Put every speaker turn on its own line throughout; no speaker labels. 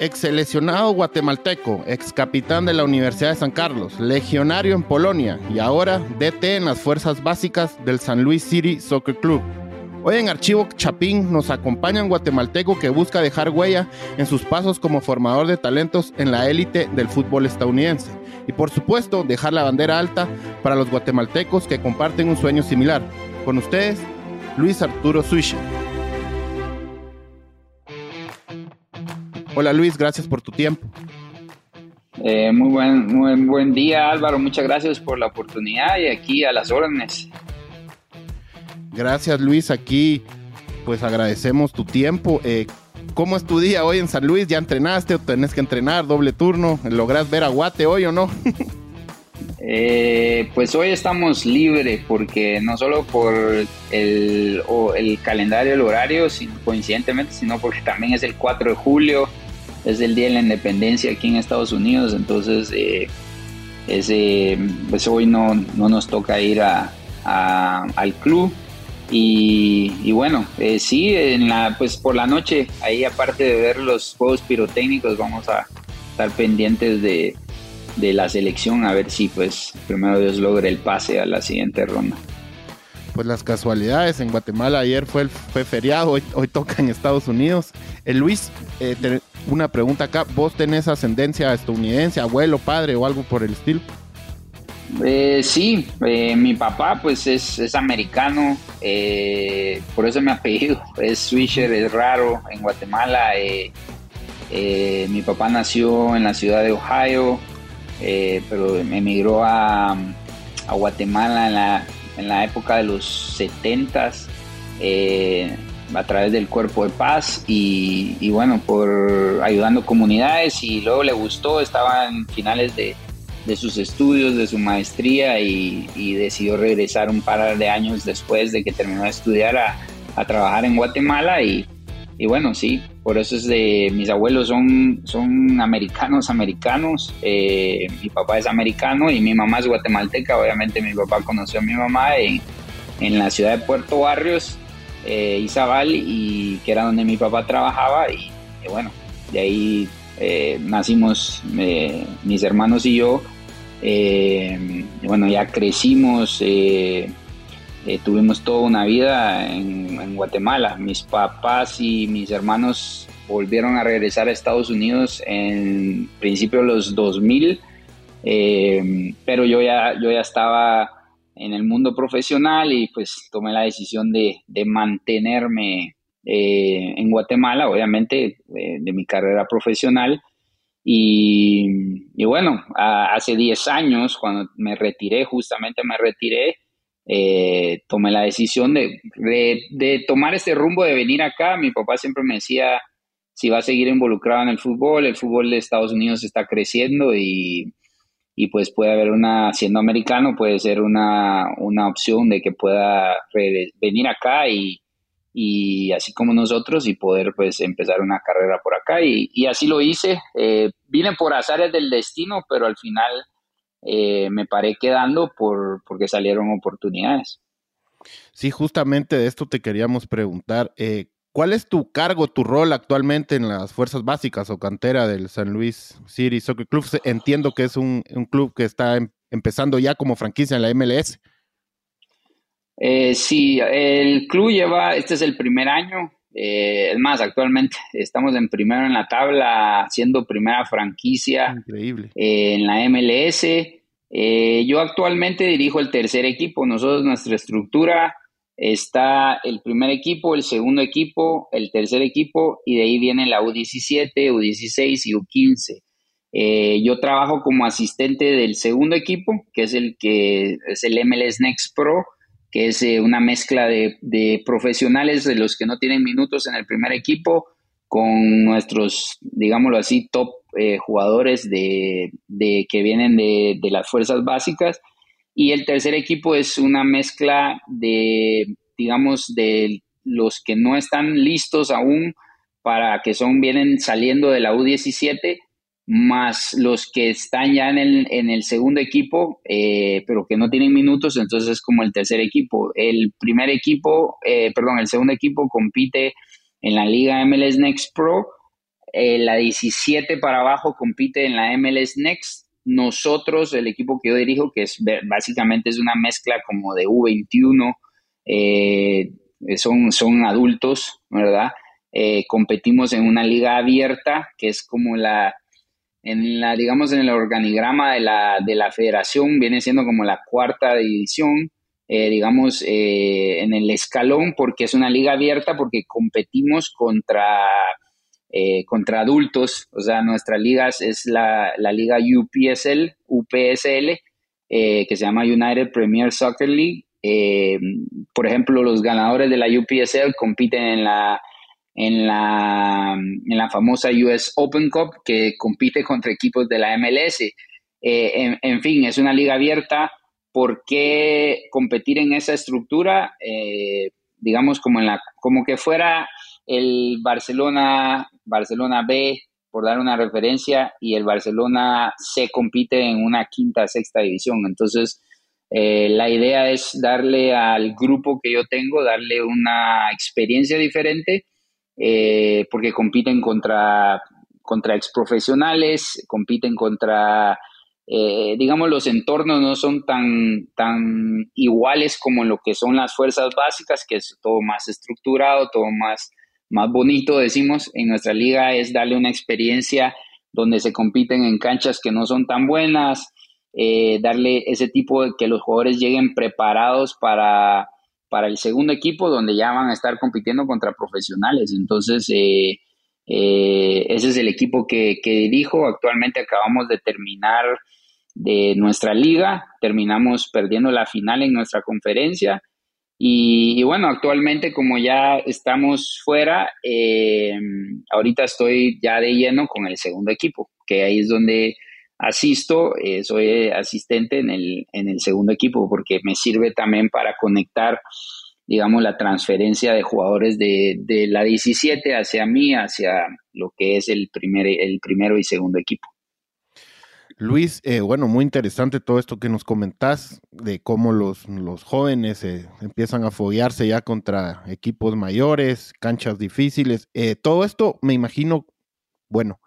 Ex seleccionado guatemalteco, ex capitán de la Universidad de San Carlos, legionario en Polonia y ahora DT en las fuerzas básicas del San Luis City Soccer Club. Hoy en Archivo Chapín nos acompaña un guatemalteco que busca dejar huella en sus pasos como formador de talentos en la élite del fútbol estadounidense. Y por supuesto, dejar la bandera alta para los guatemaltecos que comparten un sueño similar. Con ustedes, Luis Arturo Suiche. Hola Luis, gracias por tu tiempo.
Eh, muy, buen, muy buen día Álvaro, muchas gracias por la oportunidad y aquí a las órdenes.
Gracias Luis, aquí pues agradecemos tu tiempo. Eh, ¿Cómo es tu día hoy en San Luis? ¿Ya entrenaste o tenés que entrenar doble turno? ¿Lográs ver a Guate hoy o no?
Eh, pues hoy estamos libres porque no solo por el, el calendario, el horario, coincidentemente, sino porque también es el 4 de julio, es el Día de la Independencia aquí en Estados Unidos, entonces eh, ese, pues hoy no, no nos toca ir a, al club. Y, bueno, eh, sí, en la, pues por la noche, ahí aparte de ver los juegos pirotécnicos, vamos a estar pendientes de, de la selección a ver si pues primero Dios logre el pase a la siguiente ronda.
Pues las casualidades, en Guatemala ayer fue, fue feriado, hoy, hoy toca en Estados Unidos. Eh, Luis, eh, una pregunta acá, ¿vos tenés ascendencia estadounidense, abuelo, padre o algo por el estilo?
Eh, sí, eh, mi papá pues es, es americano, por eso mi apellido es Swisher, es raro en Guatemala. mi papá nació en la ciudad de Ohio, eh, pero emigró a, a Guatemala en la, en la, época de los 70 eh, a través del Cuerpo de Paz y, y, bueno, por ayudando comunidades y luego le gustó, estaba en finales de, de sus estudios, de su maestría y, decidió regresar un par de años después de que terminó de estudiar a, trabajar en Guatemala y bueno, sí, por eso es de, mis abuelos son, son americanos, americanos, eh, mi papá es americano y mi mamá es guatemalteca, obviamente mi papá conoció a mi mamá en, en la ciudad de Puerto Barrios, eh, Izabal, y que era donde mi papá trabajaba. Y, bueno, de ahí eh, nacimos eh, mis hermanos y yo, y bueno, ya crecimos eh, tuvimos toda una vida en, Guatemala. Mis papás y mis hermanos volvieron a regresar a Estados Unidos en principio de los 2000, eh, pero yo ya, yo ya estaba en el mundo profesional y pues tomé la decisión de, mantenerme eh, en Guatemala, obviamente, de mi carrera profesional. Y, y bueno, hace 10 años, cuando me retiré, justamente me retiré, eh, tomé la decisión de, de, tomar este rumbo de venir acá. Mi papá siempre me decía si va a seguir involucrado en el fútbol, el fútbol de Estados Unidos está creciendo y, y pues puede haber una, siendo americano, puede ser una, una opción de que pueda venir acá y, y, así como nosotros y poder pues empezar una carrera por acá y, y así lo hice. Eh, vine por azares del destino, pero al final eh, me paré quedando por, porque salieron oportunidades.
Sí, justamente de esto te queríamos preguntar. Eh, ¿Cuál es tu cargo, tu rol actualmente en las fuerzas básicas o cantera del San Luis City Soccer Club? Entiendo que es un, club que está em, empezando ya como franquicia en la MLS.
Eh, sí, el club lleva, este es el primer año, eh, es más, actualmente estamos en primero en la tabla, siendo primera franquicia
Increíble.
Eh, en la MLS. Eh, yo actualmente dirijo el tercer equipo. Nosotros, nuestra estructura está el primer equipo, el segundo equipo, el tercer equipo y de ahí viene la U17, U16 y U15. yo trabajo como asistente del segundo equipo, que es el que es el MLS Next Pro que es eh, una mezcla de, profesionales de los que no tienen minutos en el primer equipo con nuestros, digámoslo así, top eh, jugadores de, que vienen de, las fuerzas básicas. Y el tercer equipo es una mezcla de, digamos, de los que no están listos aún para que son, vienen saliendo de la U17 más los que están ya en el, en el segundo equipo, eh, pero que no tienen minutos, entonces es como el tercer equipo. El primer equipo, eh, perdón, el segundo equipo compite en la liga MLS Next Pro la 17 para abajo compite en la MLS Next. Nosotros, el equipo que yo dirijo, que es básicamente es una mezcla como de U21, son, son adultos, ¿verdad? competimos en una liga abierta, que es como la, en la, digamos, en el organigrama de la, de la federación viene siendo como la cuarta división, eh, digamos, eh, en el escalón, porque es una liga abierta, porque competimos contra, eh, contra adultos, o sea, nuestra liga es la, la liga UPSL, UPSL, que se llama United Premier Soccer League. por ejemplo, los ganadores de la UPSL compiten en la en la, en la famosa US Open Cup que compite contra equipos de la MLS. Eh, en, fin, es una liga abierta. ¿Por qué competir en esa estructura? Eh, digamos como, en la, como que fuera el Barcelona, Barcelona B, por dar una referencia, y el Barcelona C compite en una quinta, sexta división. Entonces, eh, la idea es darle al grupo que yo tengo, darle una experiencia diferente eh, porque compiten contra, contra exprofesionales, compiten contra, eh, digamos, los entornos no son tan, tan iguales como lo que son las fuerzas básicas, que es todo más estructurado, todo más, más bonito, decimos, en nuestra liga es darle una experiencia donde se compiten en canchas que no son tan buenas, eh, darle ese tipo de que los jugadores lleguen preparados para para el segundo equipo donde ya van a estar compitiendo contra profesionales. Entonces, eh, eh, ese es el equipo que, dirijo. Actualmente acabamos de terminar de nuestra liga, terminamos perdiendo la final en nuestra conferencia. Y, bueno, actualmente como ya estamos fuera, eh, ahorita estoy ya de lleno con el segundo equipo, que ahí es donde asisto, eh, soy asistente en el, en el segundo equipo porque me sirve también para conectar, digamos, la transferencia de jugadores de, de la 17 hacia mí, hacia lo que es el, primer, el primero y segundo equipo.
Luis, eh, bueno, muy interesante todo esto que nos comentás de cómo los, los jóvenes eh, empiezan a foguearse ya contra equipos mayores, canchas difíciles. todo esto me imagino, bueno,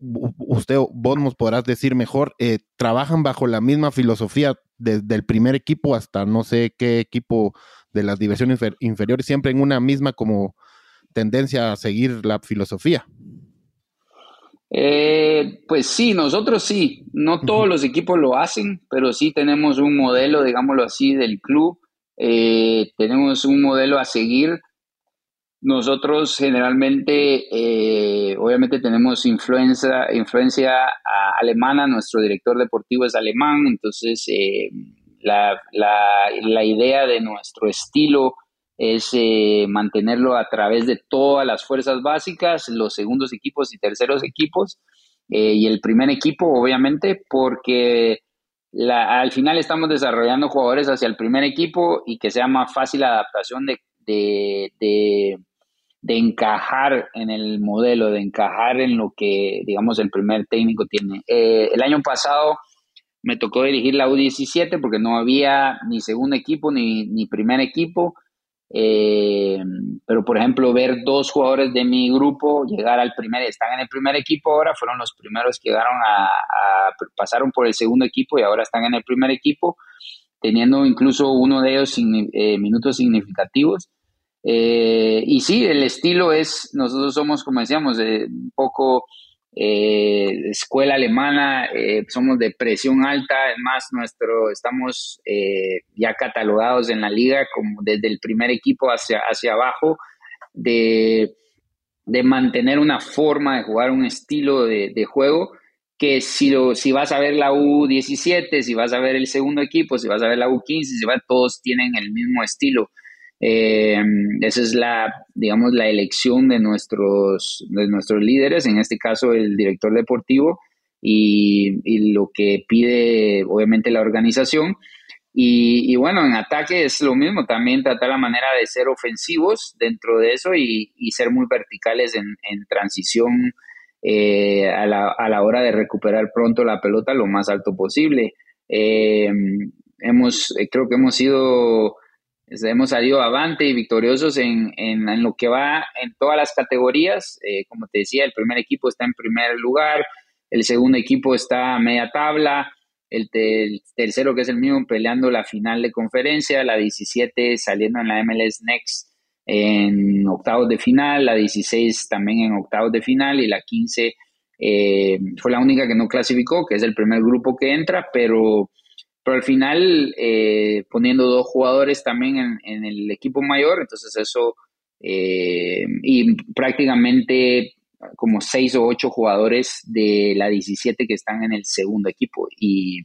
usted, vos nos podrás decir mejor, eh, trabajan bajo la misma filosofía desde el primer equipo hasta no sé qué equipo de las divisiones inferiores, siempre en una misma como tendencia a seguir la filosofía.
Eh, pues sí, nosotros sí, no todos los equipos lo hacen, pero sí tenemos un modelo, digámoslo así, del club, eh, tenemos un modelo a seguir nosotros generalmente, eh, obviamente tenemos influencia, influencia alemana, nuestro director deportivo es alemán, entonces eh, la, la, idea de nuestro estilo es eh, mantenerlo a través de todas las fuerzas básicas, los segundos equipos y terceros equipos, y el primer equipo, obviamente, porque la, al final estamos desarrollando jugadores hacia el primer equipo y que sea más fácil la adaptación de, de de encajar en el modelo, de encajar en lo que, digamos, el primer técnico tiene. Eh, el año pasado me tocó dirigir la U17 porque no había ni segundo equipo ni, ni primer equipo. Eh, pero, por ejemplo, ver dos jugadores de mi grupo llegar al primer, están en el primer equipo ahora, fueron los primeros que llegaron a, pasaron por el segundo equipo y ahora están en el primer equipo, teniendo incluso uno de ellos eh, minutos significativos. Eh, y sí, el estilo es, nosotros somos, como decíamos, un poco eh, escuela alemana, eh, somos de presión alta, además nuestro, estamos ya catalogados en la liga como desde el primer equipo hacia, hacia abajo, de, de mantener una forma de jugar, un estilo de, juego que si, lo, si vas a ver la U17, si vas a ver el segundo equipo, si vas a ver la U15, si va, todos tienen el mismo estilo. Eh, esa es la, digamos, la elección de nuestros, de nuestros líderes, en este caso el director deportivo, y, lo que pide obviamente la organización. Y, bueno, en ataque es lo mismo, también tratar la manera de ser ofensivos dentro de eso y, ser muy verticales en, transición eh, a, la, a, la, hora de recuperar pronto la pelota lo más alto posible. Eh, hemos, creo que hemos sido hemos salido avante y victoriosos en, en, lo que va en todas las categorías. Eh, como te decía, el primer equipo está en primer lugar, el segundo equipo está a media tabla, el, tercero, que es el mío, peleando la final de conferencia, la 17 saliendo en la MLS Next en octavos de final, la 16 también en octavos de final y la 15 eh, fue la única que no clasificó, que es el primer grupo que entra, pero, pero al final eh, poniendo dos jugadores también en, el equipo mayor, entonces eso, eh, y prácticamente como seis o ocho jugadores de la 17 que están en el segundo equipo. Y,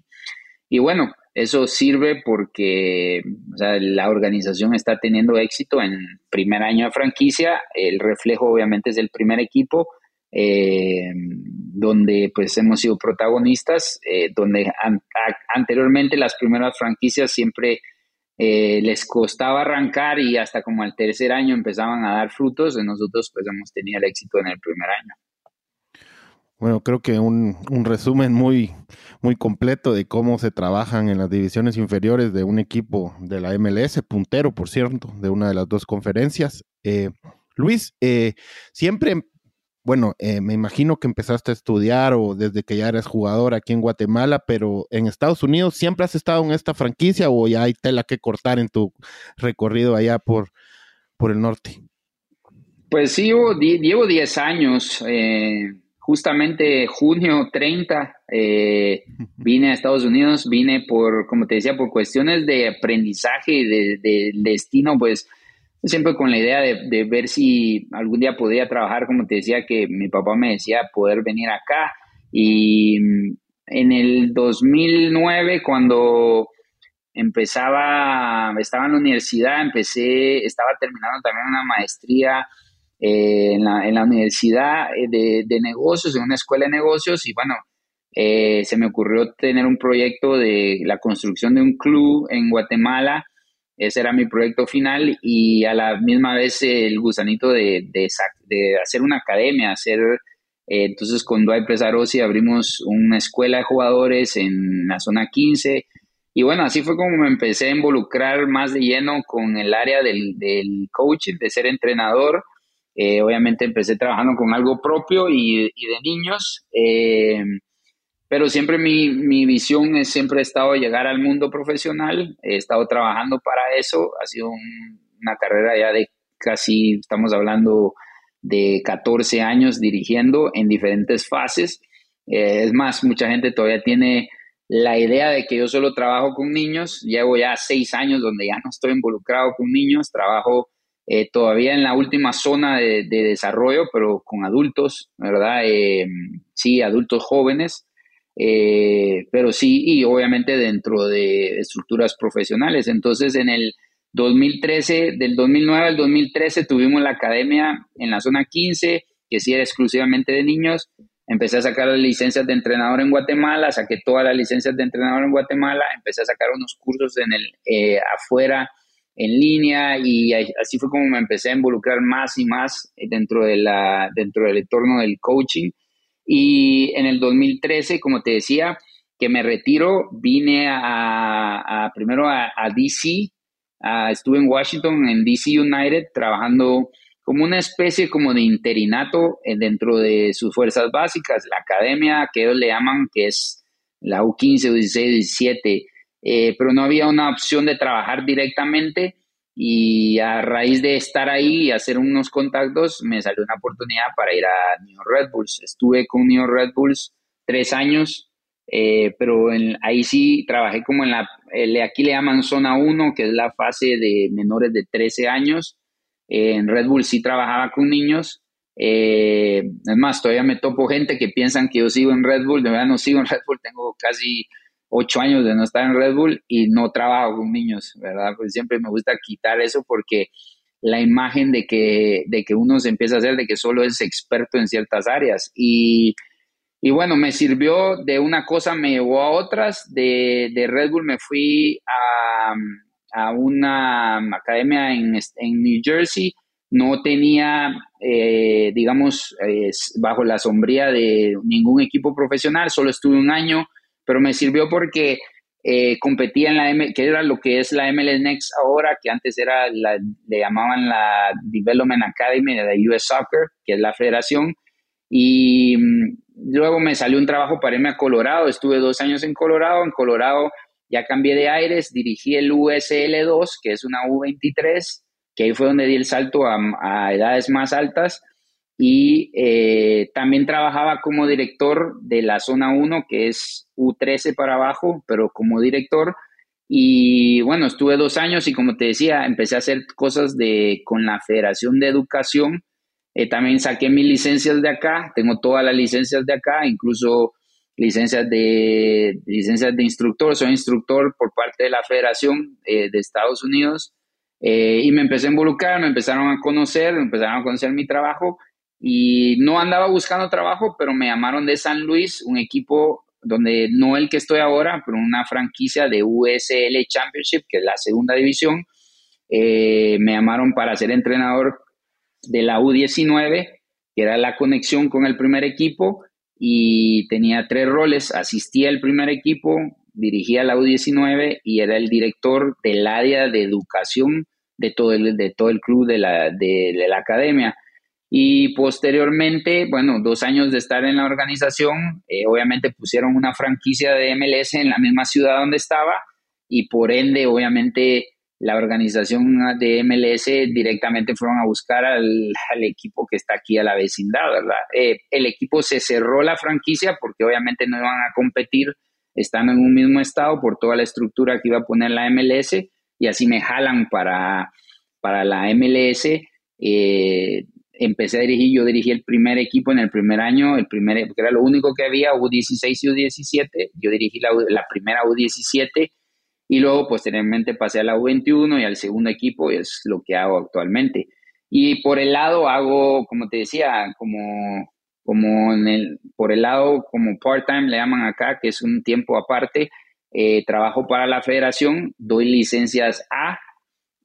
y bueno, eso sirve porque la organización está teniendo éxito en primer año de franquicia. El reflejo obviamente es el primer equipo, eh, donde pues hemos sido protagonistas, eh, donde anteriormente las primeras franquicias siempre eh, les costaba arrancar y hasta como al tercer año empezaban a dar frutos, y nosotros pues hemos tenido el éxito en el primer año.
Bueno, creo que un, resumen muy, muy completo de cómo se trabajan en las divisiones inferiores de un equipo de la MLS, puntero, por cierto, de una de las dos conferencias. Eh, Luis, eh, siempre bueno, eh, me imagino que empezaste a estudiar o desde que ya eres jugador aquí en Guatemala, pero en Estados Unidos, ¿siempre has estado en esta franquicia o ya hay tela que cortar en tu recorrido allá por, por el norte?
Pues sí, llevo 10 años. Eh, justamente junio 30 eh, vine a Estados Unidos, vine por, como te decía, por cuestiones de aprendizaje y de, de destino, pues siempre con la idea de, ver si algún día podía trabajar, como te decía, que mi papá me decía poder venir acá. Y mm, en el 2009, cuando empezaba, estaba en la universidad, empecé, estaba terminando también una maestría eh, en, la, universidad eh, de, negocios, en una escuela de negocios, y bueno, eh, se me ocurrió tener un proyecto de la construcción de un club en Guatemala ese era mi proyecto final y a la misma vez el gusanito de, de, hacer una academia, hacer... Eh, entonces con Dwight Pesarosi abrimos una escuela de jugadores en la zona 15 y bueno, así fue como me empecé a involucrar más de lleno con el área del, del coaching, de ser entrenador. Eh, obviamente empecé trabajando con algo propio y, y de niños. Eh, pero siempre mi, mi visión es siempre ha estado llegar al mundo profesional, he estado trabajando para eso, ha sido una carrera ya de casi, estamos hablando de 14 años dirigiendo en diferentes fases. Eh, es más, mucha gente todavía tiene la idea de que yo solo trabajo con niños. Llevo ya seis años donde ya no estoy involucrado con niños. Trabajo eh, todavía en la última zona de, desarrollo, pero con adultos, ¿verdad? Eh, sí, adultos jóvenes. Eh, pero sí, y obviamente dentro de estructuras profesionales. Entonces, en el 2013, del 2009 al 2013, tuvimos la academia en la zona 15, que sí era exclusivamente de niños. Empecé a sacar las licencias de entrenador en Guatemala, saqué todas las licencias de entrenador en Guatemala, empecé a sacar unos cursos en el eh, afuera en línea y así fue como me empecé a involucrar más y más dentro de la dentro del entorno del coaching y en el 2013, como te decía, que me retiro, vine a, primero a, DC, estuve en Washington, en DC United, trabajando como una especie como de interinato eh, dentro de sus fuerzas básicas, la academia que ellos le llaman, que es la U15, U16, U17, pero no había una opción de trabajar directamente y a raíz de estar ahí y hacer unos contactos, me salió una oportunidad para ir a New Red Bulls. Estuve con New Red Bulls tres años, eh, pero ahí sí trabajé como en la, aquí le llaman zona 1, que es la fase de menores de 13 años. en Red Bull sí trabajaba con niños. Eh, es más, todavía me topo gente que piensan que yo sigo en Red Bull. De verdad no sigo en Red Bull, tengo casi ocho años de no estar en Red Bull y no trabajo con niños, ¿verdad? Pues siempre me gusta quitar eso porque la imagen de que, de que uno se empieza a hacer de que solo es experto en ciertas áreas. Y, y bueno, me sirvió de una cosa, me llevó a otras. De, de Red Bull me fui a, a una academia en, en, New Jersey. No tenía, eh, digamos, bajo la sombría de ningún equipo profesional, solo estuve un año pero me sirvió porque eh, competía en la M, que era lo que es la MLS Next ahora, que antes era la, le llamaban la Development Academy de la US Soccer, que es la federación, y mm, luego me salió un trabajo para irme a Colorado, estuve dos años en Colorado, en Colorado ya cambié de aires, dirigí el USL2, que es una U23, que ahí fue donde di el salto a edades más altas, y eh, también trabajaba como director de la zona 1, que es U13 para abajo, pero como director. Y bueno, estuve dos años y como te decía, empecé a hacer cosas de, con la Federación de Educación. Eh, también saqué mis licencias de acá, tengo todas las licencias de acá, incluso licencias de, licencias de instructor. Soy instructor por parte de la Federación eh, de Estados Unidos. y me empecé a involucrar, me empezaron a conocer, me empezaron a conocer mi trabajo y no andaba buscando trabajo, pero me llamaron de San Luis, un equipo donde no el que estoy ahora, pero una franquicia de USL Championship, que es la segunda división. Eh, me llamaron para ser entrenador de la U19, que era la conexión con el primer equipo, y tenía tres roles. Asistía al primer equipo, dirigía la U19 y era el director del área de educación de todo el, de todo el club de la, de la academia. Y posteriormente, bueno, dos años de estar en la organización, eh, obviamente pusieron una franquicia de MLS en la misma ciudad donde estaba y por ende, obviamente, la organización de MLS directamente fueron a buscar al, equipo que está aquí a la vecindad, ¿verdad? Eh, el equipo se cerró la franquicia porque obviamente no iban a competir estando en un mismo estado por toda la estructura que iba a poner la MLS y así me jalan para, para la MLS. Eh, empecé a dirigir, yo dirigí el primer equipo en el primer año, el primer, era lo único que había, U16 y U17, yo dirigí la, la primera U17 y luego posteriormente pasé a la U21 y al segundo equipo y es lo que hago actualmente. Y por el lado hago, como te decía, como, como en el, por el lado como part-time le llaman acá, que es un tiempo aparte, eh, trabajo para la federación, doy licencias A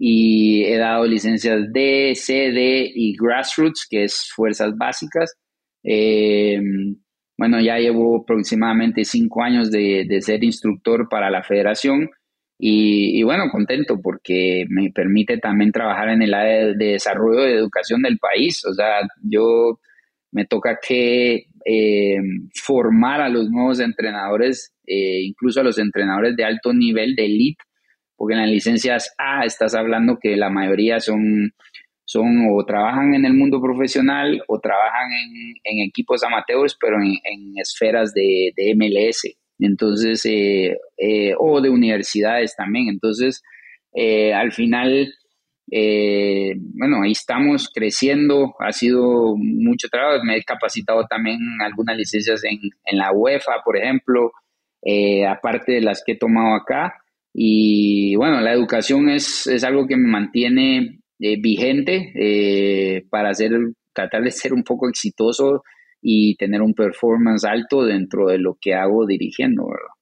y he dado licencias D, C, D y Grassroots, que es fuerzas básicas. Eh, bueno, ya llevo aproximadamente cinco años de, ser instructor para la federación y, bueno, contento porque me permite también trabajar en el área de desarrollo de educación del país. O sea, yo me toca que eh, formar a los nuevos entrenadores, eh, incluso a los entrenadores de alto nivel, de elite, porque en las licencias A estás hablando que la mayoría son, son o trabajan en el mundo profesional o trabajan en, equipos amateurs, pero en, esferas de, MLS. Entonces, eh, eh, o de universidades también. Entonces, eh, al final, bueno, ahí estamos creciendo, ha sido mucho trabajo, me he capacitado también algunas licencias en, en la UEFA, por ejemplo, aparte de las que he tomado acá, y bueno, la educación es, es algo que me mantiene eh, vigente eh, para hacer, tratar de ser un poco exitoso y tener un performance alto dentro de lo que hago dirigiendo, ¿verdad?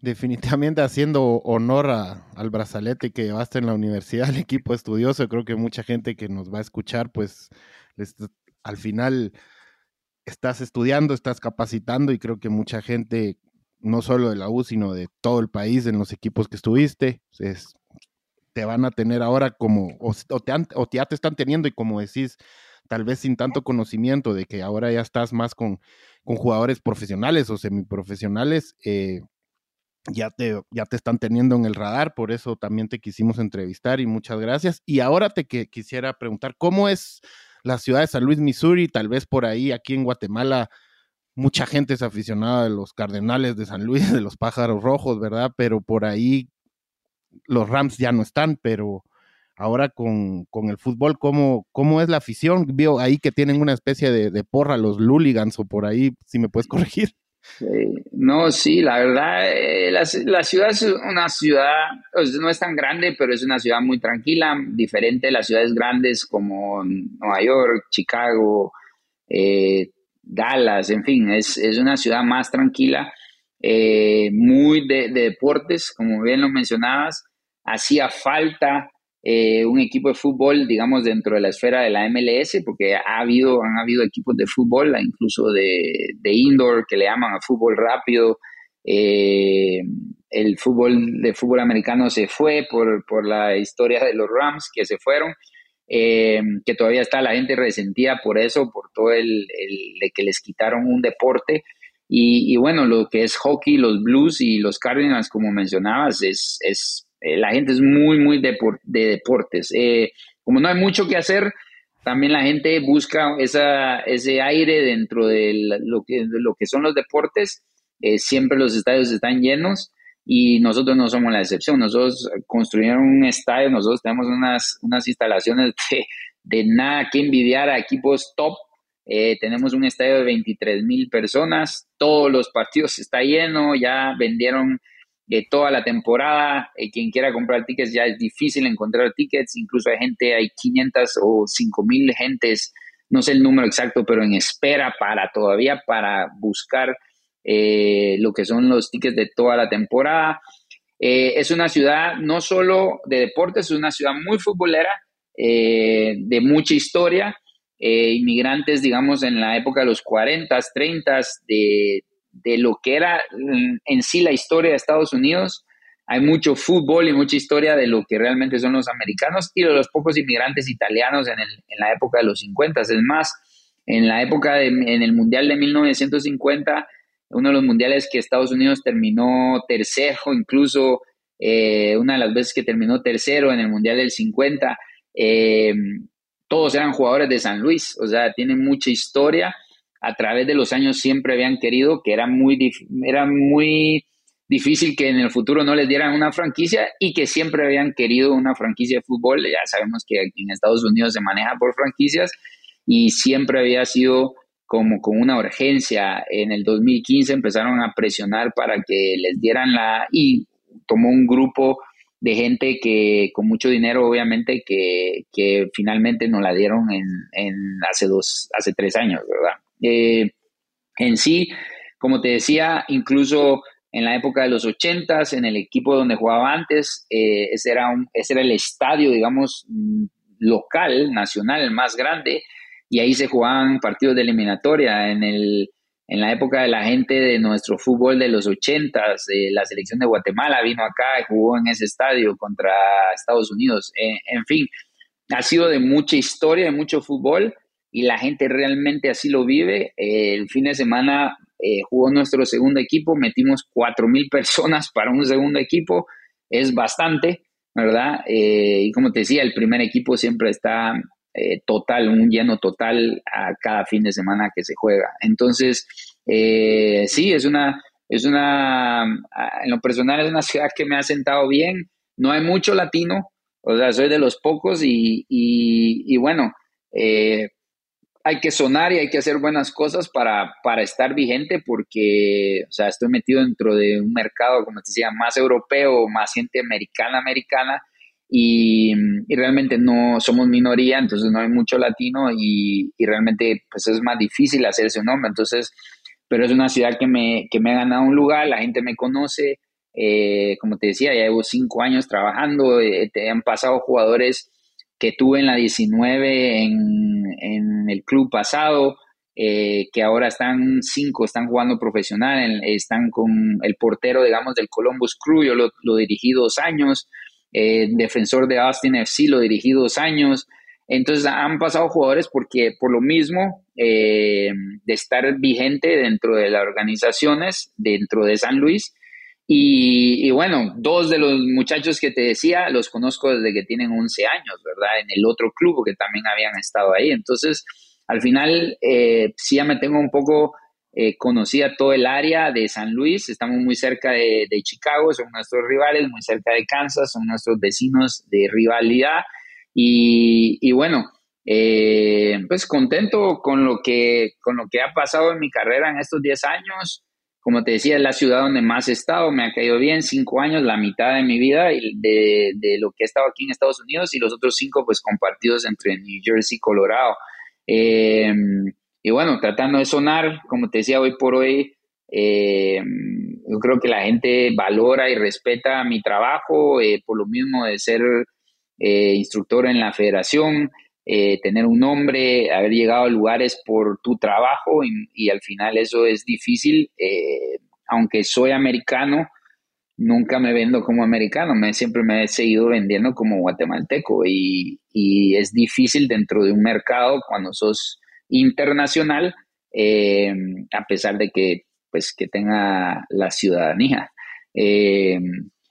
Definitivamente haciendo honor al brazalete que llevaste en la universidad, al equipo estudioso, creo que mucha gente que nos va a escuchar, pues al final estás estudiando, estás capacitando y creo que mucha gente no solo de la U, sino de todo el país, en los equipos que estuviste. Es, te van a tener ahora como, o, te o ya te están teniendo y como decís, tal vez sin tanto conocimiento de que ahora ya estás más con, con jugadores profesionales o semiprofesionales, eh, ya, te, ya te están teniendo en el radar, por eso también te quisimos entrevistar y muchas gracias. Y ahora te quisiera preguntar, ¿cómo es la ciudad de San Luis, Missouri? Tal vez por ahí, aquí en Guatemala, mucha gente es aficionada de los Cardenales de San Luis, de los Pájaros Rojos, ¿verdad? Pero por ahí los Rams ya no están, pero ahora con, el fútbol, ¿cómo, ¿cómo, es la afición? Veo ahí que tienen una especie de, porra, los Luligans, o por ahí, si me puedes corregir.
no, sí, la verdad, eh, la, ciudad es una ciudad, no es tan grande, pero es una ciudad muy tranquila, diferente de las ciudades grandes como Nueva York, Chicago, eh, Dallas, en fin, es, una ciudad más tranquila, eh, muy de, deportes, como bien lo mencionabas. Hacía falta eh, un equipo de fútbol, digamos, dentro de la esfera de la MLS, porque ha habido, han habido equipos de fútbol, incluso de, indoor, que le llaman a fútbol rápido, eh, el fútbol de fútbol americano se fue por, por la historia de los Rams que se fueron, eh, que todavía está la gente resentida por eso, por todo el, de que les quitaron un deporte. Y, bueno, lo que es hockey, los Blues y los Cardinals, como mencionabas, es, es eh, la gente es muy, muy de, de deportes. Eh, como no hay mucho que hacer, también la gente busca esa, ese aire dentro de lo que, lo que son los deportes. siempre los estadios están llenos y nosotros no somos la excepción. Nosotros construyeron un estadio, nosotros tenemos unas, unas instalaciones de, de nada que envidiar a equipos top. Eh, tenemos un estadio de 23 mil personas, todos los partidos está lleno, ya vendieron eh, toda la temporada. Eh, quien quiera comprar tickets ya es difícil encontrar tickets, incluso hay gente, hay 500 o 5 mil gentes, no sé el número exacto, pero en espera para todavía para buscar eh, lo que son los tickets de toda la temporada. Eh, es una ciudad no solo de deportes, es una ciudad muy futbolera, eh, de mucha historia. inmigrantes, digamos, en la época de los 40, 30, de, de lo que era en sí la historia de Estados Unidos. Hay mucho fútbol y mucha historia de lo que realmente son los americanos y de los pocos inmigrantes italianos en, en la época de los 50. Es más, en la época de, en el Mundial de 1950 uno de los mundiales que Estados Unidos terminó tercero, incluso eh, una de las veces que terminó tercero en el Mundial del 50, eh, todos eran jugadores de San Luis, o sea, tienen mucha historia. A través de los años siempre habían querido que era muy, era muy difícil que en el futuro no les dieran una franquicia y que siempre habían querido una franquicia de fútbol. Ya sabemos que en Estados Unidos se maneja por franquicias y siempre había sido como con una urgencia. En el 2015 empezaron a presionar para que les dieran la... y tomó un grupo de gente que con mucho dinero, obviamente, que, que finalmente nos la dieron en, en, hace dos, hace tres años, ¿verdad? Eh, en sí, como te decía, incluso en la época de los ochentas, en el equipo donde jugaba antes, eh, ese, era un, ese era el estadio, digamos, mm, local, nacional, más grande, y ahí se jugaban partidos de eliminatoria en, el, en la época de la gente de nuestro fútbol de los ochentas, de la selección de Guatemala vino acá y jugó en ese estadio contra Estados Unidos. Eh, en fin, ha sido de mucha historia, de mucho fútbol y la gente realmente así lo vive. el fin de semana eh, jugó nuestro segundo equipo, metimos cuatro mil personas para un segundo equipo, es bastante, ¿verdad? Eh, y como te decía, el primer equipo siempre está eh, total, un lleno total a cada fin de semana que se juega. Entonces, eh, sí, es una, es una, en lo personal es una ciudad que me ha sentado bien, no hay mucho latino, o sea, soy de los pocos y, y, bueno, eh, hay que sonar y hay que hacer buenas cosas para, para estar vigente porque, o sea, estoy metido dentro de un mercado, como te decía, más europeo, más gente americana, americana, y, realmente no somos minoría, entonces no hay mucho latino y, realmente pues es más difícil hacerse un nombre, entonces, pero es una ciudad que me, que me ha ganado un lugar, la gente me conoce, eh, como te decía, ya llevo cinco años trabajando, eh, te han pasado jugadores que tuve en la 19 en, en el club pasado, eh, que ahora están cinco, están jugando profesional, están con el portero, digamos, del Columbus Crew, yo lo, lo dirigí dos años, eh, defensor de Austin FC, lo dirigí dos años. Entonces han pasado jugadores porque por lo mismo eh, de estar vigente dentro de las organizaciones, dentro de San Luis. Y, bueno, dos de los muchachos que te decía los conozco desde que tienen 11 años, ¿verdad? En el otro club que también habían estado ahí. Entonces, al final, eh, sí ya me tengo un poco eh, conocía todo el área de San Luis, estamos muy cerca de, Chicago, son nuestros rivales, muy cerca de Kansas, son nuestros vecinos de rivalidad y, bueno, eh, pues contento con lo, que, con lo que ha pasado en mi carrera en estos 10 años. Como te decía, es la ciudad donde más he estado, me ha caído bien, cinco años, la mitad de mi vida de, de lo que he estado aquí en Estados Unidos y los otros cinco pues compartidos entre New Jersey y Colorado. Eh, y bueno, tratando de sonar, como te decía hoy por hoy, eh, yo creo que la gente valora y respeta mi trabajo, eh, por lo mismo de ser eh, instructor en la federación, tener un nombre, haber llegado a lugares por tu trabajo y, al final eso es difícil, aunque soy americano, nunca me vendo como americano, me, siempre me he seguido vendiendo como guatemalteco y, y es difícil dentro de un mercado cuando sos internacional, eh, a pesar de que, pues, que tenga la ciudadanía. Eh,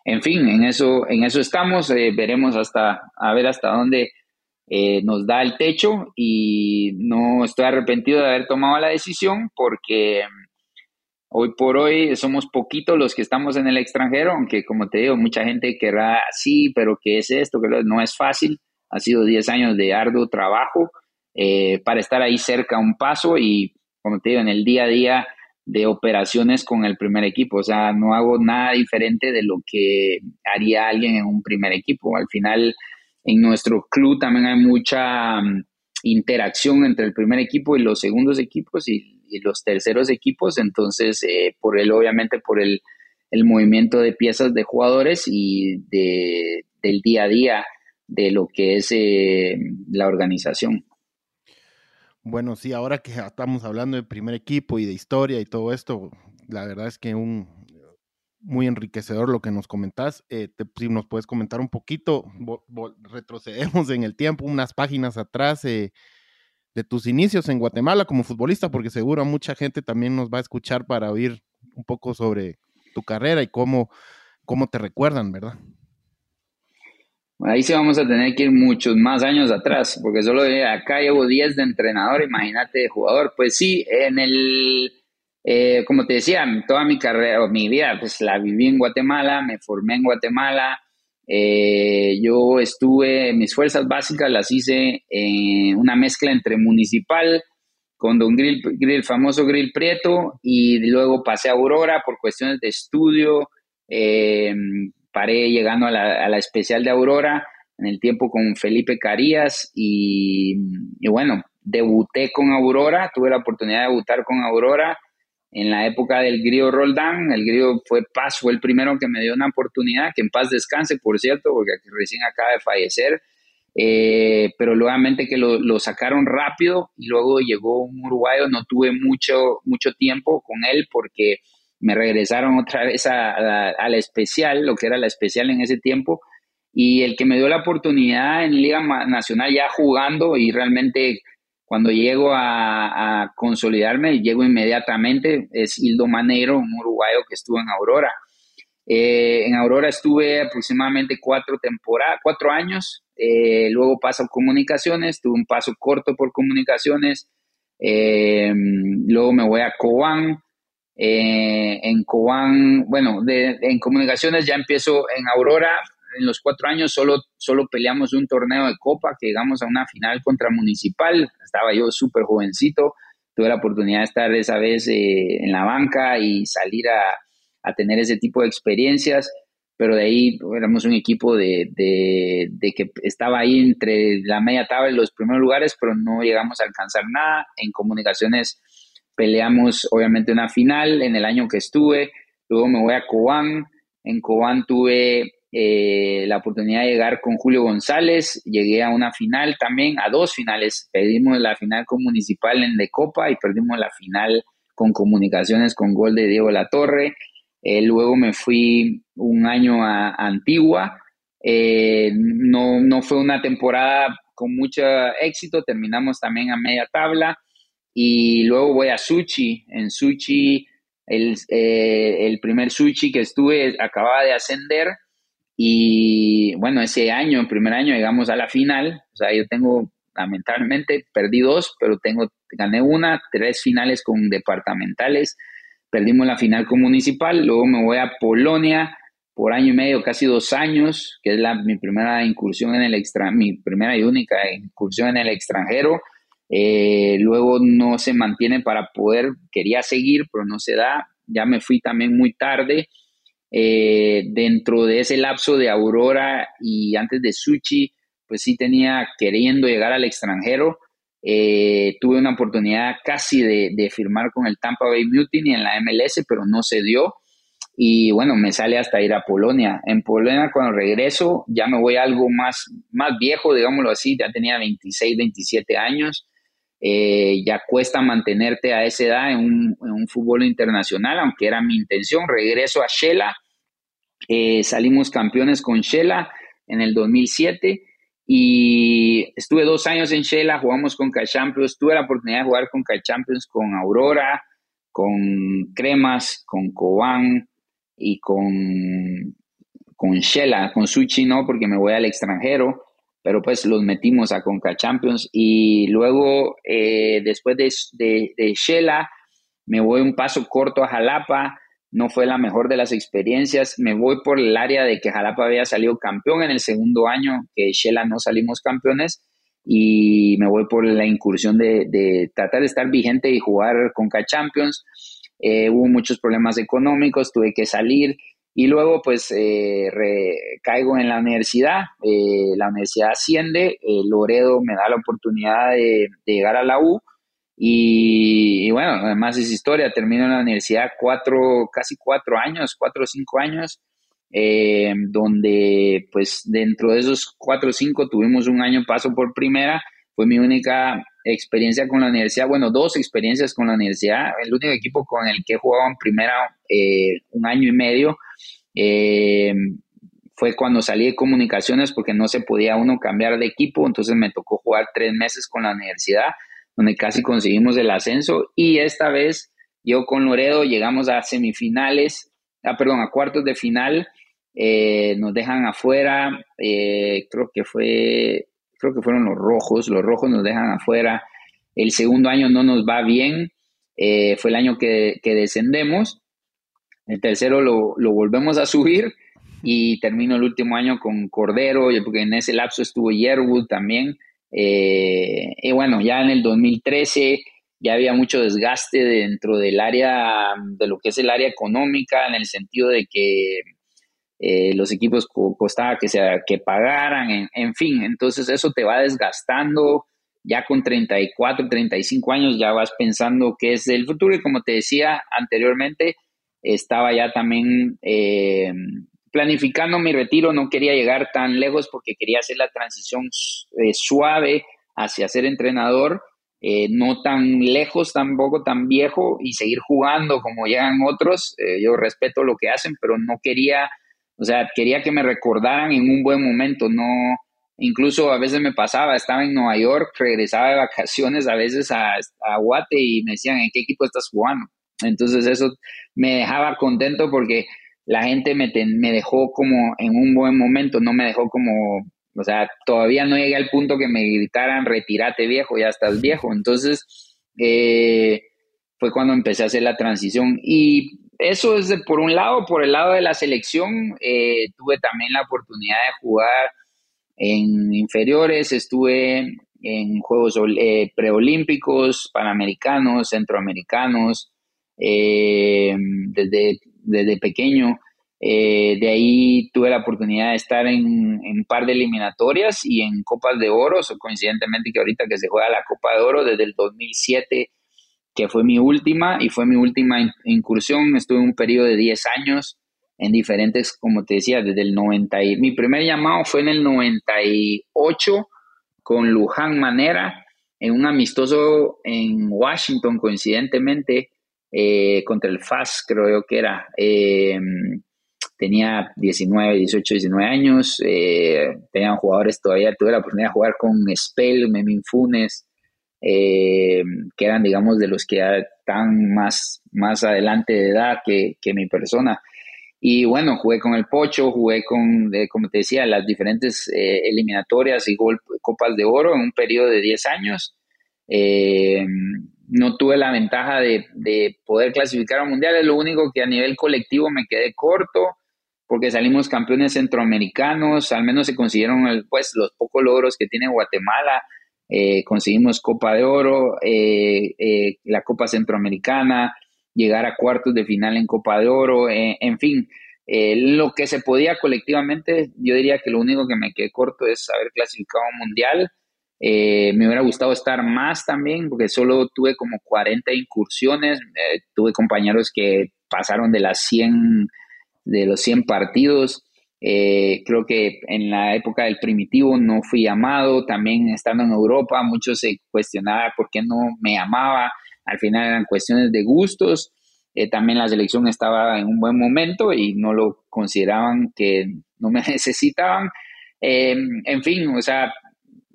en fin, en eso, en eso estamos, eh, veremos hasta, a ver hasta dónde nos da el techo y no estoy arrepentido de haber tomado la decisión porque Hoy por hoy somos poquitos los que estamos en el extranjero, aunque como te digo, mucha gente querrá, sí, pero ¿qué es esto? Que no es fácil. Ha sido 10 años de arduo trabajo eh, para estar ahí cerca un paso y, como te digo, en el día a día de operaciones con el primer equipo. O sea, no hago nada diferente de lo que haría alguien en un primer equipo. Al final, en nuestro club también hay mucha mm, interacción entre el primer equipo y los segundos equipos y y los terceros equipos, entonces eh, por el, obviamente por el, movimiento de piezas de jugadores y de, del día a día de lo que es eh, la organización.
Bueno, sí, ahora que estamos hablando de primer equipo y de historia y todo esto, la verdad es que un muy enriquecedor lo que nos comentás. Eh, si nos puedes comentar un poquito, retrocedemos en el tiempo, unas páginas atrás, de tus inicios en Guatemala como futbolista, porque seguro mucha gente también nos va a escuchar para oír un poco sobre tu carrera y cómo, cómo te recuerdan, ¿verdad?
Ahí sí vamos a tener que ir muchos más años atrás, porque solo acá llevo 10 de entrenador, imagínate de jugador. Pues sí, en el, eh, como te decía, toda mi carrera, mi vida, pues la viví en Guatemala, me formé en Guatemala, eh, yo estuve, mis fuerzas básicas las hice en una mezcla entre municipal con Don Grill, grill famoso Grill Prieto, y luego pasé a Aurora por cuestiones de estudio. Eh, paré llegando a la, a la, especial de Aurora en el tiempo con Felipe Carías y, y bueno, debuté con Aurora, tuve la oportunidad de debutar con Aurora en la época del Grío Roldán. El Grío fue Paz, fue el primero que me dio una oportunidad, que en paz descanse, por cierto, porque recién acaba de fallecer. Eh, pero nuevamente que lo, sacaron rápido y luego llegó un uruguayo, no tuve mucho, mucho tiempo con él porque me regresaron otra vez a, la especial, lo que era la especial en ese tiempo, y el que me dio la oportunidad en Liga Nacional ya jugando y realmente cuando llego a, consolidarme, llego inmediatamente, es Hildo Manero, un uruguayo que estuvo en Aurora. Eh, en Aurora estuve aproximadamente cuatro temporadas, cuatro años, eh, luego paso a comunicaciones, tuve un paso corto por comunicaciones, eh, luego me voy a Cobán, en Cobán, bueno, en comunicaciones ya empiezo en Aurora, en los cuatro años solo, solo peleamos un torneo de copa, que llegamos a una final contra Municipal, estaba yo súper jovencito, tuve la oportunidad de estar esa vez eh, en la banca y salir a, tener ese tipo de experiencias, pero de ahí éramos un equipo de, que estaba ahí entre la media tabla y los primeros lugares, pero no llegamos a alcanzar nada. En comunicaciones peleamos obviamente una final en el año que estuve, luego me voy a Cobán, en Cobán tuve eh, la oportunidad de llegar con Julio González, llegué a una final también, a dos finales, perdimos la final con Municipal en de Copa y perdimos la final con Comunicaciones con gol de Diego Latorre, eh, luego me fui un año a, Antigua, eh, no, no fue una temporada con mucho éxito, terminamos también a media tabla y luego voy a Suchi, en Suchi el, el primer Suchi que estuve acababa de ascender, y bueno, ese año, el primer año, llegamos a la final. O sea, yo tengo, lamentablemente, perdí dos, pero tengo, gané una, tres finales con departamentales. Perdimos la final con municipal. Luego me voy a Polonia por año y medio, casi dos años, que es la, mi primera incursión en el extra, mi primera y única incursión en el extranjero. Eh, luego no se mantiene para poder, quería seguir, pero no se da. Ya me fui también muy tarde eh, dentro de ese lapso de Aurora y antes de Suchi, pues sí tenía queriendo llegar al extranjero. Eh, tuve una oportunidad casi de, firmar con el Tampa Bay Mutiny en la MLS, pero no se dio. Y bueno, me sale hasta ir a Polonia. En Polonia, cuando regreso, ya me voy a algo más, más viejo, digámoslo así, ya tenía 26, 27 años. Eh, ya cuesta mantenerte a esa edad en un, en un, fútbol internacional, aunque era mi intención. Regreso a Shela, eh, salimos campeones con Shela en el 2007 y estuve dos años en Shela, jugamos con Cal Champions, tuve la oportunidad de jugar con Cal Champions, con Aurora, con Cremas, con Cobán y con, con Shela, con Suchi no, porque me voy al extranjero, pero pues los metimos a Conca Champions y luego eh, después de, de, Shela me voy un paso corto a Jalapa, no fue la mejor de las experiencias. Me voy por el área de que Jalapa había salido campeón en el segundo año, que Shela no salimos campeones, y me voy por la incursión de, tratar de estar vigente y jugar con K Champions. Eh, hubo muchos problemas económicos, tuve que salir y luego pues eh, caigo en la universidad, eh, la universidad asciende, Loredo me da la oportunidad de, llegar a la U y, bueno, además es historia, termino en la universidad cuatro, casi cuatro años, cuatro o cinco años, eh, donde pues dentro de esos cuatro o cinco tuvimos un año paso por primera, fue mi única experiencia con la universidad, bueno, dos experiencias con la universidad, el único equipo con el que he jugado en primera eh, un año y medio. Eh, fue cuando salí de comunicaciones porque no se podía uno cambiar de equipo, entonces me tocó jugar tres meses con la universidad donde casi conseguimos el ascenso y esta vez yo con Loredo llegamos a semifinales, ah, perdón, a cuartos de final, eh, nos dejan afuera, eh, creo que fue, creo que fueron los rojos, los rojos nos dejan afuera, el segundo año no nos va bien, eh, fue el año que, descendemos, el tercero lo, lo, volvemos a subir y termino el último año con Cordero, porque en ese lapso estuvo Yerwood también, eh, y bueno, ya en el 2013 ya había mucho desgaste dentro del área, de lo que es el área económica, en el sentido de que eh, los equipos costaba que, sea, que pagaran, en, fin, entonces eso te va desgastando, ya con 34, 35 años ya vas pensando qué es el futuro y como te decía anteriormente, estaba ya también eh, planificando mi retiro, no quería llegar tan lejos porque quería hacer la transición eh, suave hacia ser entrenador, eh, no tan lejos, tampoco tan viejo y seguir jugando como llegan otros. Eh, yo respeto lo que hacen, pero no quería, o sea, quería que me recordaran en un buen momento, no, incluso a veces me pasaba, estaba en Nueva York, regresaba de vacaciones a veces a, a Guate y me decían, ¿en qué equipo estás jugando? Entonces eso me dejaba contento porque la gente me, me dejó como en un buen momento, no me dejó como, o sea, todavía no llegué al punto que me gritaran, retírate viejo, ya estás viejo. Entonces, eh, fue cuando empecé a hacer la transición. Y eso es por un lado, por el lado de la selección, eh, tuve también la oportunidad de jugar en inferiores, estuve en Juegos eh, preolímpicos, panamericanos, centroamericanos, desde desde pequeño. Eh, de ahí tuve la oportunidad de estar en, un par de eliminatorias y en Copas de Oro, coincidentemente que ahorita que se juega la Copa de Oro desde el 2007, que fue mi última y fue mi última incursión, estuve en un periodo de 10 años en diferentes, como te decía, desde el 90, mi primer llamado fue en el 98 con Luján Manera, en un amistoso en Washington, coincidentemente, eh, contra el FAS, creo que era. Eh, tenía 19, 18, 19 años, eh, tenían jugadores todavía, tuve la oportunidad de jugar con Spell, Memín Funes, que eran, digamos, de los que están más, más adelante de edad que, que mi persona. Y bueno, jugué con el Pocho, jugué con, como te decía, las diferentes eliminatorias y copas de oro en un periodo de 10 años. Eh, no tuve la ventaja de, poder clasificar a mundiales, lo único que a nivel colectivo me quedé corto porque salimos campeones centroamericanos, al menos se consiguieron pues, los pocos logros que tiene Guatemala, eh, conseguimos Copa de Oro, eh, eh, la Copa Centroamericana, llegar a cuartos de final en Copa de Oro, en fin, lo que se podía colectivamente, yo diría que lo único que me quedé corto es haber clasificado a un mundial, eh, me hubiera gustado estar más también, porque solo tuve como 40 incursiones. Eh, tuve compañeros que pasaron de las 100, de los 100 partidos. Eh, creo que en la época del primitivo no fui llamado. También estando en Europa, muchos se cuestionaban por qué no me amaba. Al final eran cuestiones de gustos. también la selección estaba en un buen momento y no lo consideraban que no me necesitaban. En fin, o sea,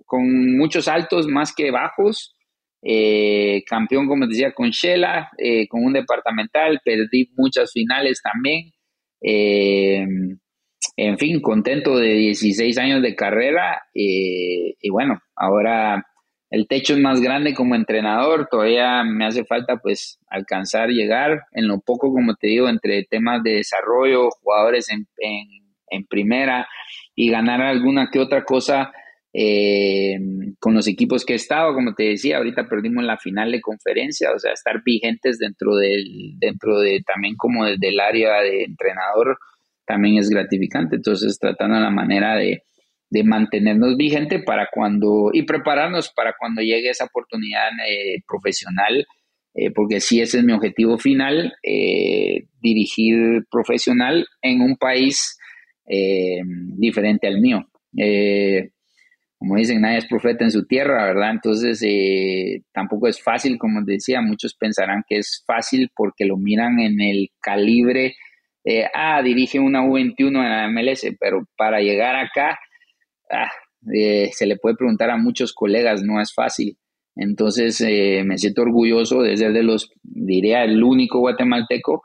con muchos altos más que bajos. Eh, campeón, como decía, con Shela, eh, con un departamental, perdí muchas finales también. Em, en fin, contento de 16 años de carrera y bueno, ahora el techo es más grande como entrenador, todavía me hace falta pues alcanzar, llegar en lo poco, como te digo, entre temas de desarrollo, jugadores en, en, primera y ganar alguna que otra cosa eh, con los equipos que he estado, como te decía, ahorita perdimos la final de conferencia, o sea, estar vigentes dentro del, dentro de también como desde el área de entrenador también es gratificante, entonces tratando la manera de de mantenernos vigente para cuando y prepararnos para cuando llegue esa oportunidad eh, profesional, eh, porque sí ese es mi objetivo final, eh, dirigir profesional en un país diferente al mío. Como dicen, nadie es profeta en su tierra, ¿verdad? Entonces tampoco es fácil, como decía, muchos pensarán que es fácil porque lo miran en el calibre, ah, dirige una U21 en la MLS, pero para llegar acá ah, eh, se le puede preguntar a muchos colegas, no es fácil. Entonces eh, me siento orgulloso de ser de los, diría, el único guatemalteco,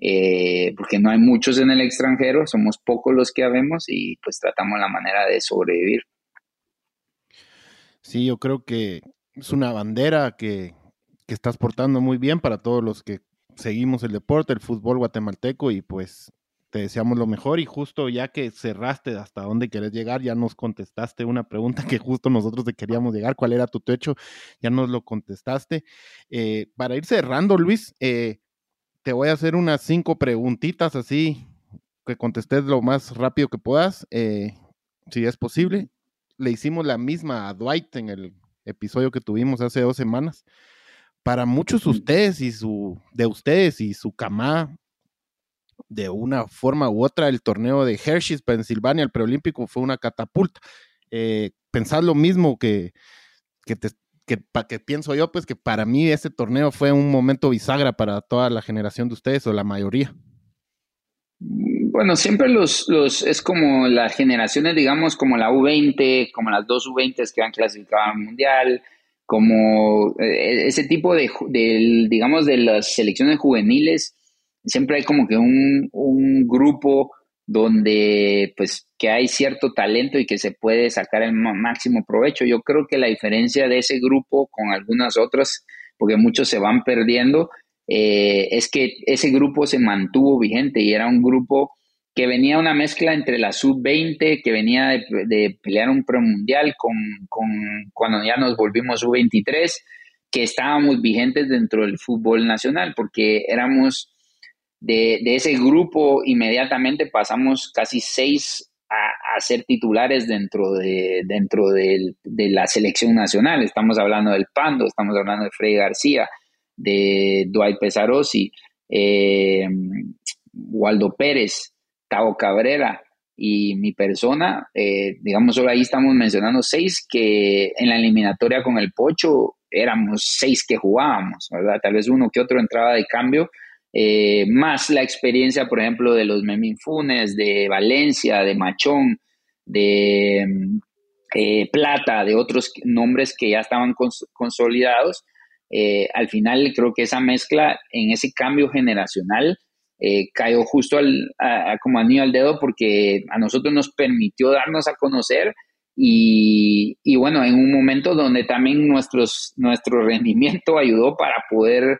eh, porque no hay muchos en el extranjero, somos pocos los que habemos y pues tratamos la manera de sobrevivir.
Sí, yo creo que es una bandera que, que estás portando muy bien para todos los que seguimos el deporte, el fútbol guatemalteco y pues te deseamos lo mejor y justo ya que cerraste hasta dónde querés llegar, ya nos contestaste una pregunta que justo nosotros te queríamos llegar, cuál era tu techo, ya nos lo contestaste. Eh, para ir cerrando, Luis, eh, te voy a hacer unas cinco preguntitas así, que contestes lo más rápido que puedas, eh, si es posible. Le hicimos la misma a Dwight en el episodio que tuvimos hace dos semanas. Para muchos ustedes y su, de ustedes y su cama, de una forma u otra el torneo de Hershey's, Pensilvania, el preolímpico fue una catapulta. Eh, pensás lo mismo que, que, que, pienso yo, pues que para mí ese torneo fue un momento bisagra para toda la generación de ustedes o la mayoría.
Bueno, siempre los, los, es como las generaciones, digamos, como la U20, como las dos U20s que han clasificado al Mundial, como eh, ese tipo de, de, digamos, de las selecciones juveniles, siempre hay como que un, grupo donde pues que hay cierto talento y que se puede sacar el máximo provecho. Yo creo que la diferencia de ese grupo con algunas otras, porque muchos se van perdiendo, eh, es que ese grupo se mantuvo vigente y era un grupo que venía una mezcla entre la sub-20, que venía de, pelear un premundial con, con cuando ya nos volvimos sub-23, que estábamos vigentes dentro del fútbol nacional, porque éramos de, ese grupo inmediatamente pasamos casi seis a, ser titulares dentro, de, dentro de, la selección nacional. Estamos hablando del Pando, estamos hablando de Freddy García, de Dwight Pesarosi, eh, Waldo Pérez, Tavo Cabrera y mi persona. Eh, digamos, solo ahí estamos mencionando seis que en la eliminatoria con el Pocho éramos seis que jugábamos, ¿verdad? Tal vez uno que otro entraba de cambio, eh, más la experiencia, por ejemplo, de los Memín Funes, de Valencia, de Machón, de eh, Plata, de otros nombres que ya estaban consolidados. Al final creo que esa mezcla en ese cambio generacional cayó justo al, como anillo al dedo porque a nosotros nos permitió darnos a conocer y, y, bueno, en un momento donde también nuestros, nuestro rendimiento ayudó para poder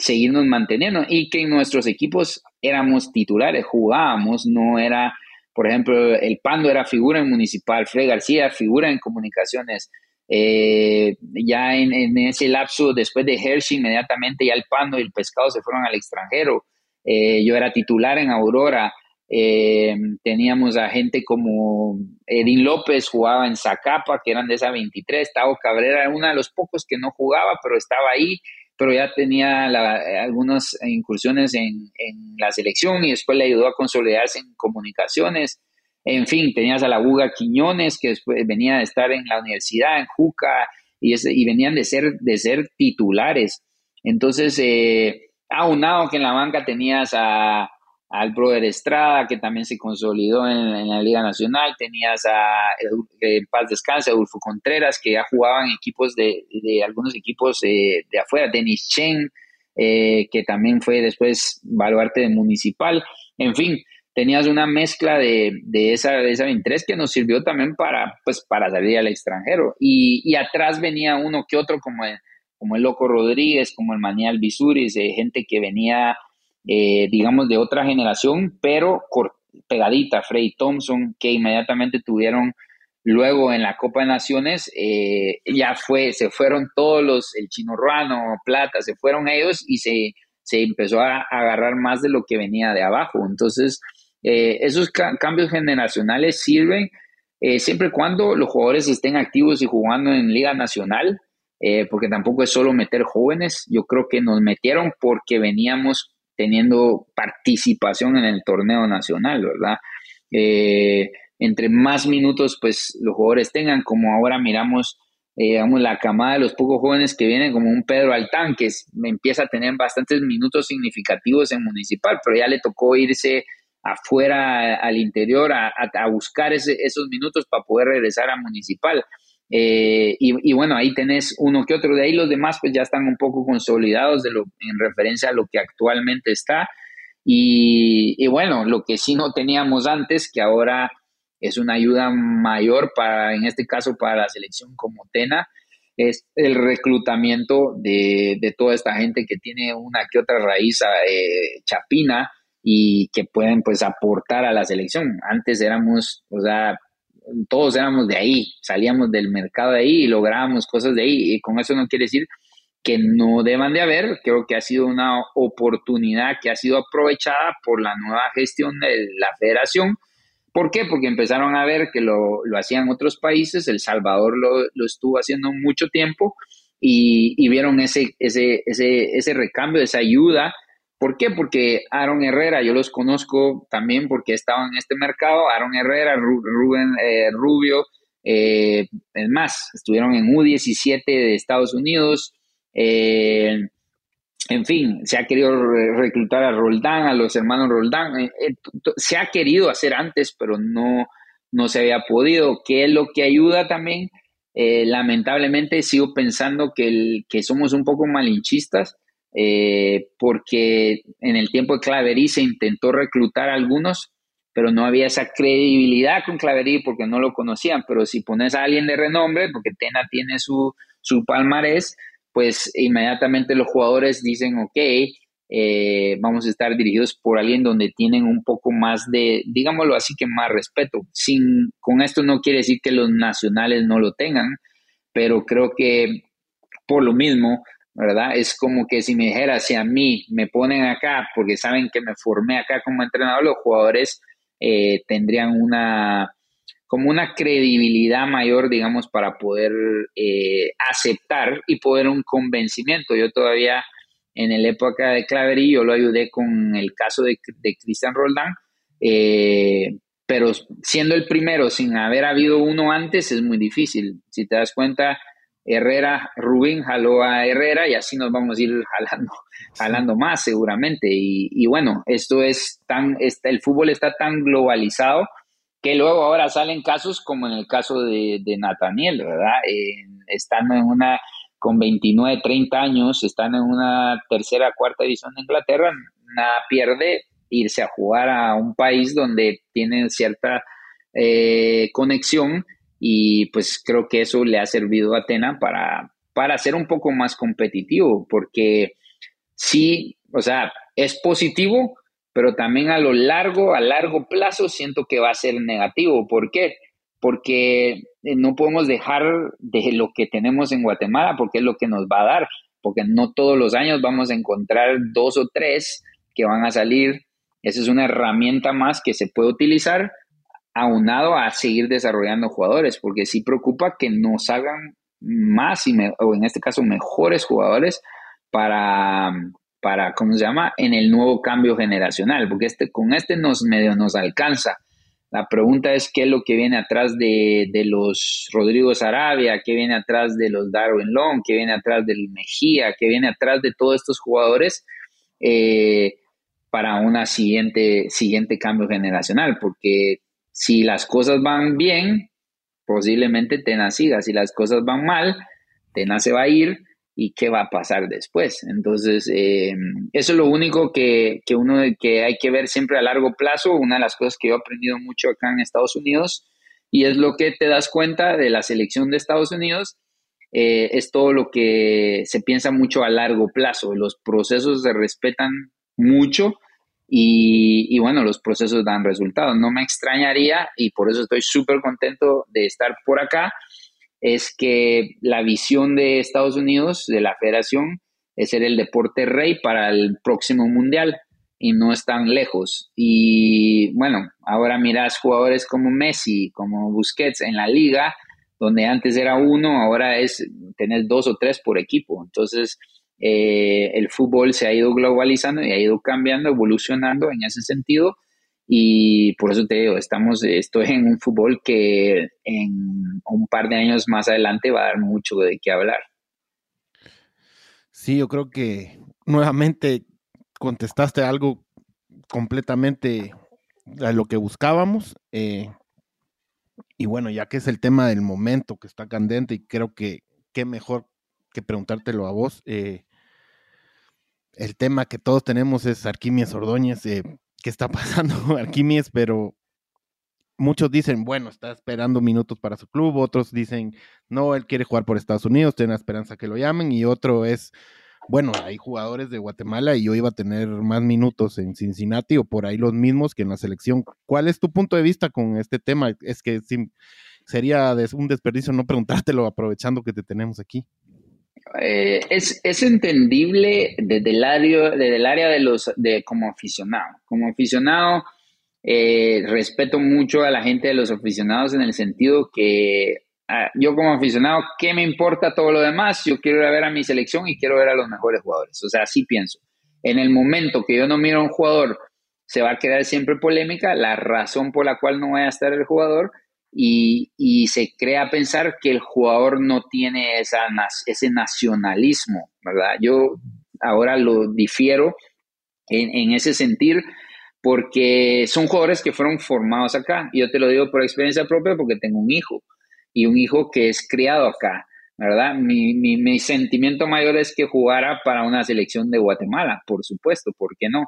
seguirnos manteniendo y que en nuestros equipos éramos titulares, jugábamos, no era, por ejemplo, el Pando era figura en municipal, Fred García figura en comunicaciones. Eh, ya en, ese lapso, después de Hershey, inmediatamente ya el Pando y el Pescado se fueron al extranjero. Eh, yo era titular en Aurora. Eh, teníamos a gente como Edín López, jugaba en Zacapa, que eran de esa 23. Tavo Cabrera era uno de los pocos que no jugaba, pero estaba ahí pero ya tenía algunas incursiones en, la selección y después le ayudó a consolidarse en comunicaciones. En fin, tenías a la Buga Quiñones, que después venía de estar en la universidad, en Juca, y, y venían de ser, de ser titulares. Entonces, eh, aunado que en la banca tenías a, al brother Estrada, que también se consolidó en, la Liga Nacional, tenías a Paz Descanse, Adolfo Contreras, que ya jugaban equipos de, de algunos equipos eh, de afuera, Denis Chen, eh, que también fue después baluarte de Municipal, en fin, tenías una mezcla de, de esa, de esa 23 que nos sirvió también para, pues, para salir al extranjero, y, y atrás venía uno que otro como como el Loco Rodríguez, como el Manial Bisuris, gente que venía eh, digamos, de otra generación, pero pegadita, Frey Thompson, que inmediatamente tuvieron luego en la Copa de Naciones, eh, ya fue, se fueron todos los, el Chino Ruano, Plata, se fueron ellos y se, se empezó a, agarrar más de lo que venía de abajo. Entonces, eh, esos cambios generacionales sirven siempre y cuando los jugadores estén activos y jugando en Liga Nacional, porque tampoco es solo meter jóvenes, yo creo que nos metieron porque veníamos teniendo participación en el torneo nacional, ¿verdad? Eh, entre más minutos, pues los jugadores tengan, como ahora miramos, eh, digamos, la camada de los pocos jóvenes que vienen, como un Pedro Altán, que empieza a tener bastantes minutos significativos en Municipal, pero ya le tocó irse afuera al interior a, buscar esos minutos para poder regresar a Municipal. Eh, y, bueno, ahí tenés uno que otro. De ahí los demás pues ya están un poco consolidados de lo, en referencia a lo que actualmente está. Y, bueno, lo que sí no teníamos antes, que ahora es una ayuda mayor para, en este caso, para la selección como Tena, es el reclutamiento de, de toda esta gente que tiene una que otra raíz eh, chapina y que pueden pues aportar a la selección. Antes éramos, o sea, todos éramos de ahí, salíamos del mercado de ahí y lográbamos cosas de ahí. Y con eso no quiere decir que no deban de haber, creo que ha sido una oportunidad que ha sido aprovechada por la nueva gestión de la federación. ¿Por qué? Porque empezaron a ver que lo, hacían otros países, El Salvador lo, estuvo haciendo mucho tiempo y, y vieron ese, ese, ese, ese recambio, esa ayuda ¿Por qué? Porque Aaron Herrera, yo los conozco también porque estaban en este mercado, Aaron Herrera, Rubén eh, Rubio, eh, es más, estuvieron en U17 de Estados Unidos, eh, en fin, se ha querido reclutar a Roldán, a los hermanos Roldán, se ha querido hacer antes, pero no, no se había podido, ¿Qué es lo que ayuda también. lamentablemente sigo pensando que, que somos un poco malinchistas eh, porque en el tiempo de Claverí se intentó reclutar a algunos, pero no había esa credibilidad con Claverí porque no lo conocían. Pero si pones a alguien de renombre, porque Tena tiene su, su palmarés, pues inmediatamente los jugadores dicen, ok, eh, vamos a estar dirigidos por alguien donde tienen un poco más de, digámoslo así, que más respeto. Sin, con esto no quiere decir que los nacionales no lo tengan, pero creo que por lo mismo ¿verdad? Es como que si me dijera, si a mí me ponen acá porque saben que me formé acá como entrenador, los jugadores eh, tendrían una como una credibilidad mayor, digamos, para poder eh, aceptar y poder un convencimiento. Yo todavía en la época de Claverí, yo lo ayudé con el caso de, de Cristian Roldán, eh, pero siendo el primero sin haber habido uno antes es muy difícil. Si te das cuenta, Herrera, Rubín jaló a Herrera y así nos vamos a ir jalando, jalando más seguramente. Y, bueno, esto es tan, está, el fútbol está tan globalizado que luego ahora salen casos como en el caso de, de Nathaniel, ¿verdad? están en una, con 29, 30 años, están en una tercera, cuarta división de Inglaterra, nada pierde irse a jugar a un país donde tienen cierta eh, conexión y pues creo que eso le ha servido a Atena para, para ser un poco más competitivo, porque sí, o sea, es positivo, pero también a lo largo, a largo plazo siento que va a ser negativo. ¿Por qué? Porque eh, no podemos dejar de lo que tenemos en Guatemala, porque es lo que nos va a dar, porque no todos los años vamos a encontrar dos o tres que van a salir. Esa es una herramienta más que se puede utilizar aunado a seguir desarrollando jugadores, porque sí preocupa que nos hagan más, y o en este caso mejores jugadores para, para, ¿cómo se llama?, en el nuevo cambio generacional, porque este, con este nos medio nos alcanza. La pregunta es qué es lo que viene atrás de, de los Rodrigo Sarabia, qué viene atrás de los Darwin Long, qué viene atrás del Mejía, qué viene atrás de todos estos jugadores eh, para una siguiente, siguiente cambio generacional, porque si las cosas van bien, posiblemente Tena siga, si las cosas van mal, Tena se va a ir y qué va a pasar después. Entonces, eh, eso es lo único que, que, uno que hay que ver siempre a largo plazo, una de las cosas que yo he aprendido mucho acá en Estados Unidos, y es lo que te das cuenta de la selección de Estados Unidos, eh, es todo lo que se piensa mucho a largo plazo. Los procesos se respetan mucho y, bueno, los procesos dan resultados. No me extrañaría y por eso estoy súper contento de estar por acá, es que la visión de Estados Unidos, de la federación, es ser el deporte rey para el próximo mundial y no están lejos. Y bueno, ahora miras jugadores como Messi, como Busquets en la liga, donde antes era uno, ahora es tener dos o tres por equipo. Entonces, eh, el fútbol se ha ido globalizando y ha ido cambiando, evolucionando en ese sentido. Y por eso te digo, estamos, estoy en un fútbol que en un par de años más adelante va a dar mucho de qué hablar.
Sí, yo creo que nuevamente contestaste algo completamente a lo que buscábamos. Eh, y bueno, ya que es el tema del momento que está candente y creo que qué mejor que preguntártelo a vos. Eh, el tema que todos tenemos es Arquímedes Ordóñez. Eh, ¿Qué está pasando con Arquímedes? Pero muchos dicen, bueno, está esperando minutos para su club. Otros dicen, no, él quiere jugar por Estados Unidos, tiene la esperanza que lo llamen. Y otro es, bueno, hay jugadores de Guatemala y yo iba a tener más minutos en Cincinnati o por ahí los mismos que en la selección. ¿Cuál es tu punto de vista con este tema? Es que sería un desperdicio no preguntártelo aprovechando que te tenemos aquí.
Eh, es, es, entendible desde el área, desde el área de los de como aficionado. Como aficionado, eh, respeto mucho a la gente de los aficionados en el sentido que Ah, yo como aficionado, ¿qué me importa todo lo demás? Yo quiero ir a ver a mi selección y quiero ver a los mejores jugadores. O sea, así pienso. En el momento que yo no miro a un jugador, se va a quedar siempre polémica, la razón por la cual no va a estar el jugador y, y se crea pensar que el jugador no tiene esa, ese nacionalismo, ¿verdad? Yo ahora lo difiero en, en ese sentir porque son jugadores que fueron formados acá. Yo te lo digo por experiencia propia porque tengo un hijo y un hijo que es criado acá, ¿verdad? Mi, mi, sentimiento mayor es que jugara para una selección de Guatemala, por supuesto, ¿por qué no?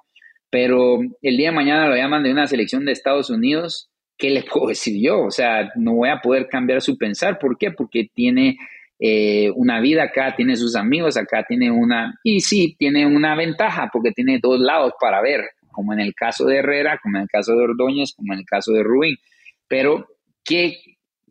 Pero el día de mañana lo llaman de una selección de Estados Unidos, ¿qué le puedo decir yo? O sea, no voy a poder cambiar su pensar, ¿por qué? Porque tiene eh, una vida acá, tiene sus amigos acá, tiene una, y sí, tiene una ventaja, porque tiene dos lados para ver, como en el caso de Herrera, como en el caso de Ordóñez, como en el caso de Rubín. Pero, ¿qué,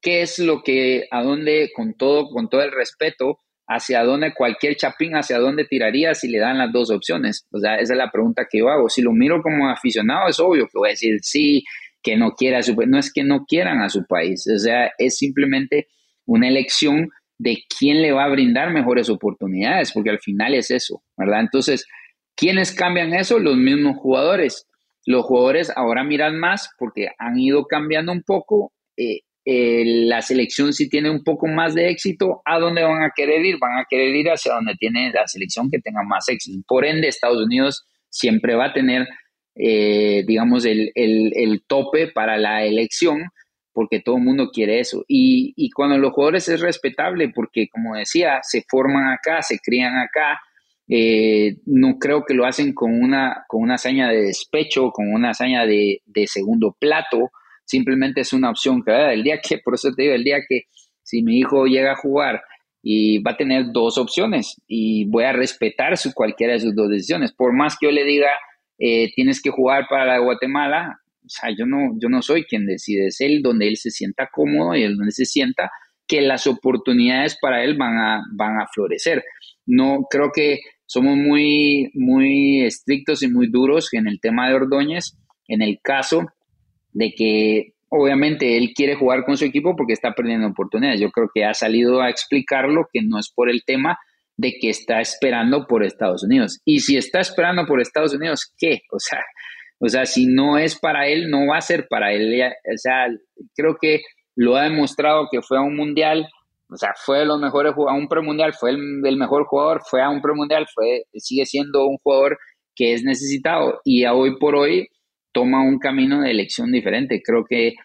qué es lo que, a dónde, con todo, con todo el respeto, hacia dónde cualquier chapín, hacia dónde tiraría si le dan las dos opciones. O sea, esa es la pregunta que yo hago. Si lo miro como aficionado, es obvio que voy a decir sí, que no quiera a su país. No es que no quieran a su país, o sea, es simplemente una elección de quién le va a brindar mejores oportunidades, porque al final es eso, ¿verdad? Entonces, ¿quiénes cambian eso? Los mismos jugadores. Los jugadores ahora miran más porque han ido cambiando un poco. Eh, eh, la selección si tiene un poco más de éxito, ¿a dónde van a querer ir? Van a querer ir hacia donde tiene la selección que tenga más éxito. Por ende, Estados Unidos siempre va a tener, eh, digamos, el, tope para la elección, porque todo el mundo quiere eso. Y, cuando los jugadores es respetable, porque como decía, se forman acá, se crían acá, eh, no creo que lo hacen con una, con una hazaña de despecho, con una hazaña de, de segundo plato, simplemente es una opción que el día que, por eso te digo, el día que si mi hijo llega a jugar y va a tener dos opciones y voy a respetar su, cualquiera de sus dos decisiones, por más que yo le diga eh, tienes que jugar para la Guatemala, o sea, yo no, yo no soy quien decide, es él donde él se sienta cómodo y donde se sienta que las oportunidades para él van a, van a florecer. No creo que somos muy, muy estrictos y muy duros en el tema de Ordóñez. En el caso de que obviamente él quiere jugar con su equipo porque está perdiendo oportunidades. Yo creo que ha salido a explicarlo que no es por el tema de que está esperando por Estados Unidos. Y si está esperando por Estados Unidos, ¿qué? O sea, o sea, si no es para él, no va a ser para él. O sea, creo que lo ha demostrado que fue a un mundial, o sea, fue de los mejores a un premundial, fue el, el mejor jugador, fue a un premundial, fue sigue siendo un jugador que es necesitado y a hoy por hoy toma un camino de elección diferente. Creo que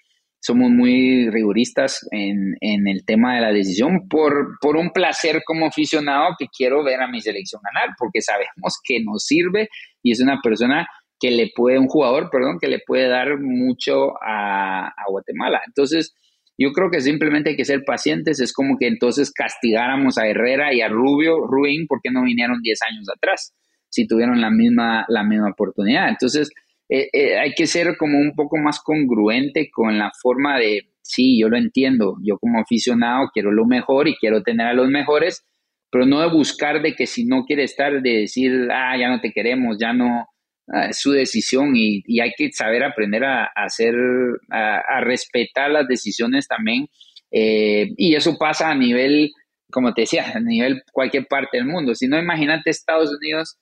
somos muy riguristas en, en, el tema de la decisión por, por un placer como aficionado que quiero ver a mi selección ganar, porque sabemos que nos sirve y es una persona que le puede, un jugador, perdón, que le puede dar mucho a, a Guatemala. Entonces, yo creo que simplemente hay que ser pacientes. Es como que entonces castigáramos a Herrera y a Rubio, Ruin, porque no vinieron 10 años atrás, si tuvieron la misma, la misma oportunidad. Entonces, eh, eh, hay que ser como un poco más congruente con la forma de, sí, yo lo entiendo, yo como aficionado quiero lo mejor y quiero tener a los mejores, pero no de buscar de que si no quiere estar, de decir, ah, ya no te queremos, ya no, ah, es su decisión y, hay que saber aprender a, hacer, a, respetar las decisiones también. Eh, y eso pasa a nivel, como te decía, a nivel cualquier parte del mundo. Si no, imagínate Estados Unidos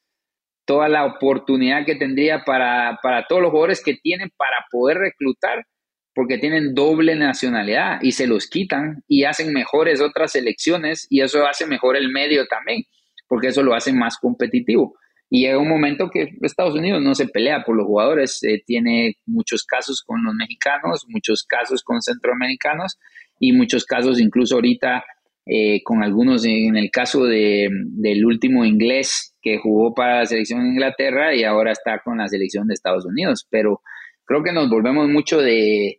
toda la oportunidad que tendría para, todos los jugadores que tienen para poder reclutar, porque tienen doble nacionalidad y se los quitan y hacen mejores otras selecciones y eso hace mejor el medio también, porque eso lo hace más competitivo. Y llega un momento que Estados Unidos no se pelea por los jugadores, eh, tiene muchos casos con los mexicanos, muchos casos con centroamericanos y muchos casos incluso ahorita eh, con algunos en el caso de, del último inglés que jugó para la selección de Inglaterra y ahora está con la selección de Estados Unidos. Pero creo que nos volvemos mucho de,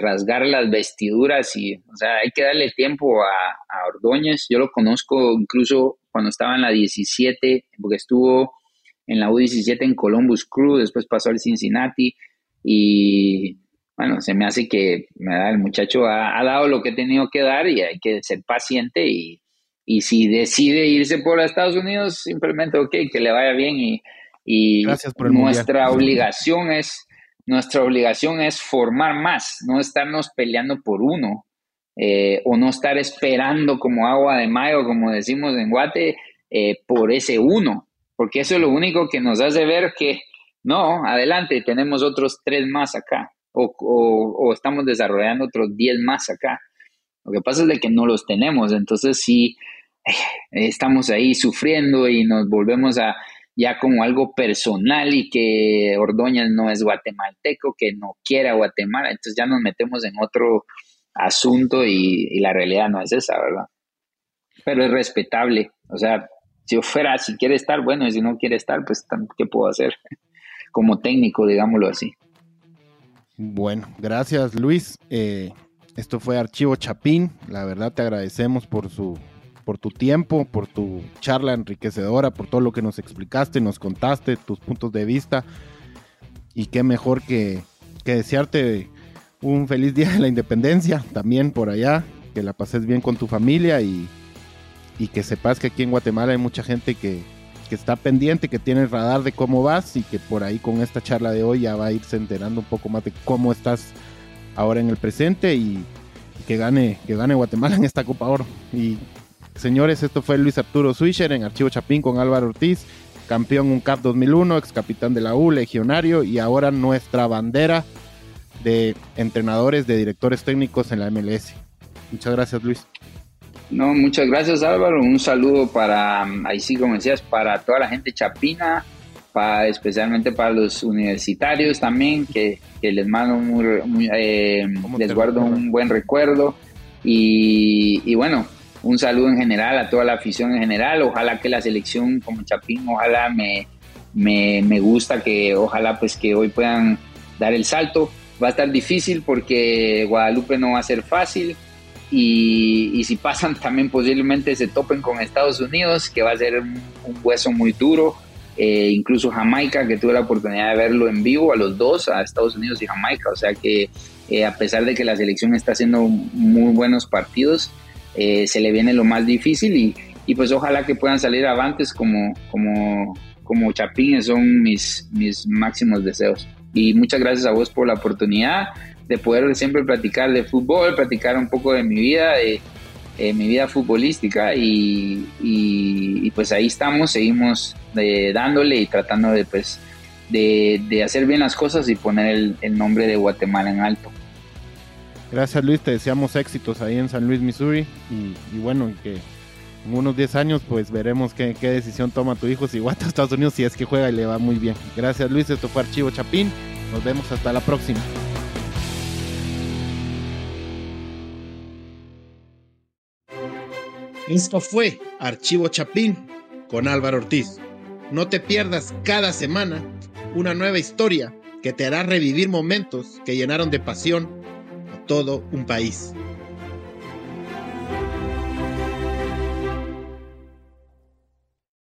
rasgar las vestiduras y, o sea, hay que darle tiempo a, a Ordóñez. Yo lo conozco incluso cuando estaba en la 17, porque estuvo en la U17 en Columbus Crew, después pasó al Cincinnati y bueno, se me hace que el muchacho ha, dado lo que ha tenido que dar y hay que ser paciente y, si decide irse por Estados Unidos, simplemente, ok, que le vaya bien y, y nuestra obligación es nuestra obligación es formar más, no estarnos peleando por uno eh, o no estar esperando como agua de mayo, como decimos en Guate, eh, por ese uno, porque eso es lo único que nos hace ver que no, adelante, tenemos otros tres más acá o, estamos desarrollando otros 10 más acá. Lo que pasa es de que no los tenemos, entonces sí eh, estamos ahí sufriendo y nos volvemos a ya como algo personal y que Ordóñez no es guatemalteco, que no quiere a Guatemala, entonces ya nos metemos en otro asunto y, la realidad no es esa, ¿verdad? Pero es respetable, o sea, si yo fuera, si quiere estar, bueno, y si no quiere estar, pues, ¿qué puedo hacer? Como técnico, digámoslo así.
Bueno, gracias Luis. Eh, esto fue Archivo Chapín. La verdad te agradecemos por su por tu tiempo, por tu charla enriquecedora, por todo lo que nos explicaste, nos contaste, tus puntos de vista. Y qué mejor que, que desearte un feliz día de la independencia también por allá, que la pases bien con tu familia y, y que sepas que aquí en Guatemala hay mucha gente que, que está pendiente, que tiene el radar de cómo vas y que por ahí con esta charla de hoy ya va a irse enterando un poco más de cómo estás ahora en el presente y, que gane, que gane Guatemala en esta Copa Oro. Y señores, esto fue Luis Arturo Swisher en Archivo Chapín con Álvaro Ortiz, campeón UNCAP 2001, ex capitán de la U, legionario y ahora nuestra bandera de entrenadores, de directores técnicos en la MLS. Muchas gracias Luis.
No, muchas gracias Álvaro. Un saludo para, ahí sí como decías, para toda la gente chapina, para, especialmente para los universitarios también, que, les mando muy, eh, les guardo un buen recuerdo. Y, bueno, un saludo en general a toda la afición en general. Ojalá que la selección como Chapín, ojalá me, me, me gusta que, ojalá pues que hoy puedan dar el salto. Va a estar difícil porque Guadalupe no va a ser fácil y, si pasan también posiblemente se topen con Estados Unidos, que va a ser un, hueso muy duro. Eh, incluso Jamaica, que tuve la oportunidad de verlo en vivo a los dos, a Estados Unidos y Jamaica. O sea que eh, a pesar de que la selección está haciendo muy buenos partidos, eh, se le viene lo más difícil y, y, pues ojalá que puedan salir avantes como, como, como Chapín, son mis, mis máximos deseos. Y muchas gracias a vos por la oportunidad de poder siempre platicar de fútbol, platicar un poco de mi vida, de, mi vida futbolística y, pues ahí estamos, seguimos eh, dándole y tratando de pues de, hacer bien las cosas y poner el, nombre de Guatemala en alto.
Gracias Luis, te deseamos éxitos ahí en San Luis, Missouri y, bueno, que En unos 10 años, pues veremos qué, qué decisión toma tu hijo si guata a Estados Unidos, si es que juega y le va muy bien. Gracias Luis, esto fue Archivo Chapín. Nos vemos hasta la próxima. Esto fue Archivo Chapín con Álvaro Ortiz. No te pierdas cada semana una nueva historia que te hará revivir momentos que llenaron de pasión a todo un país.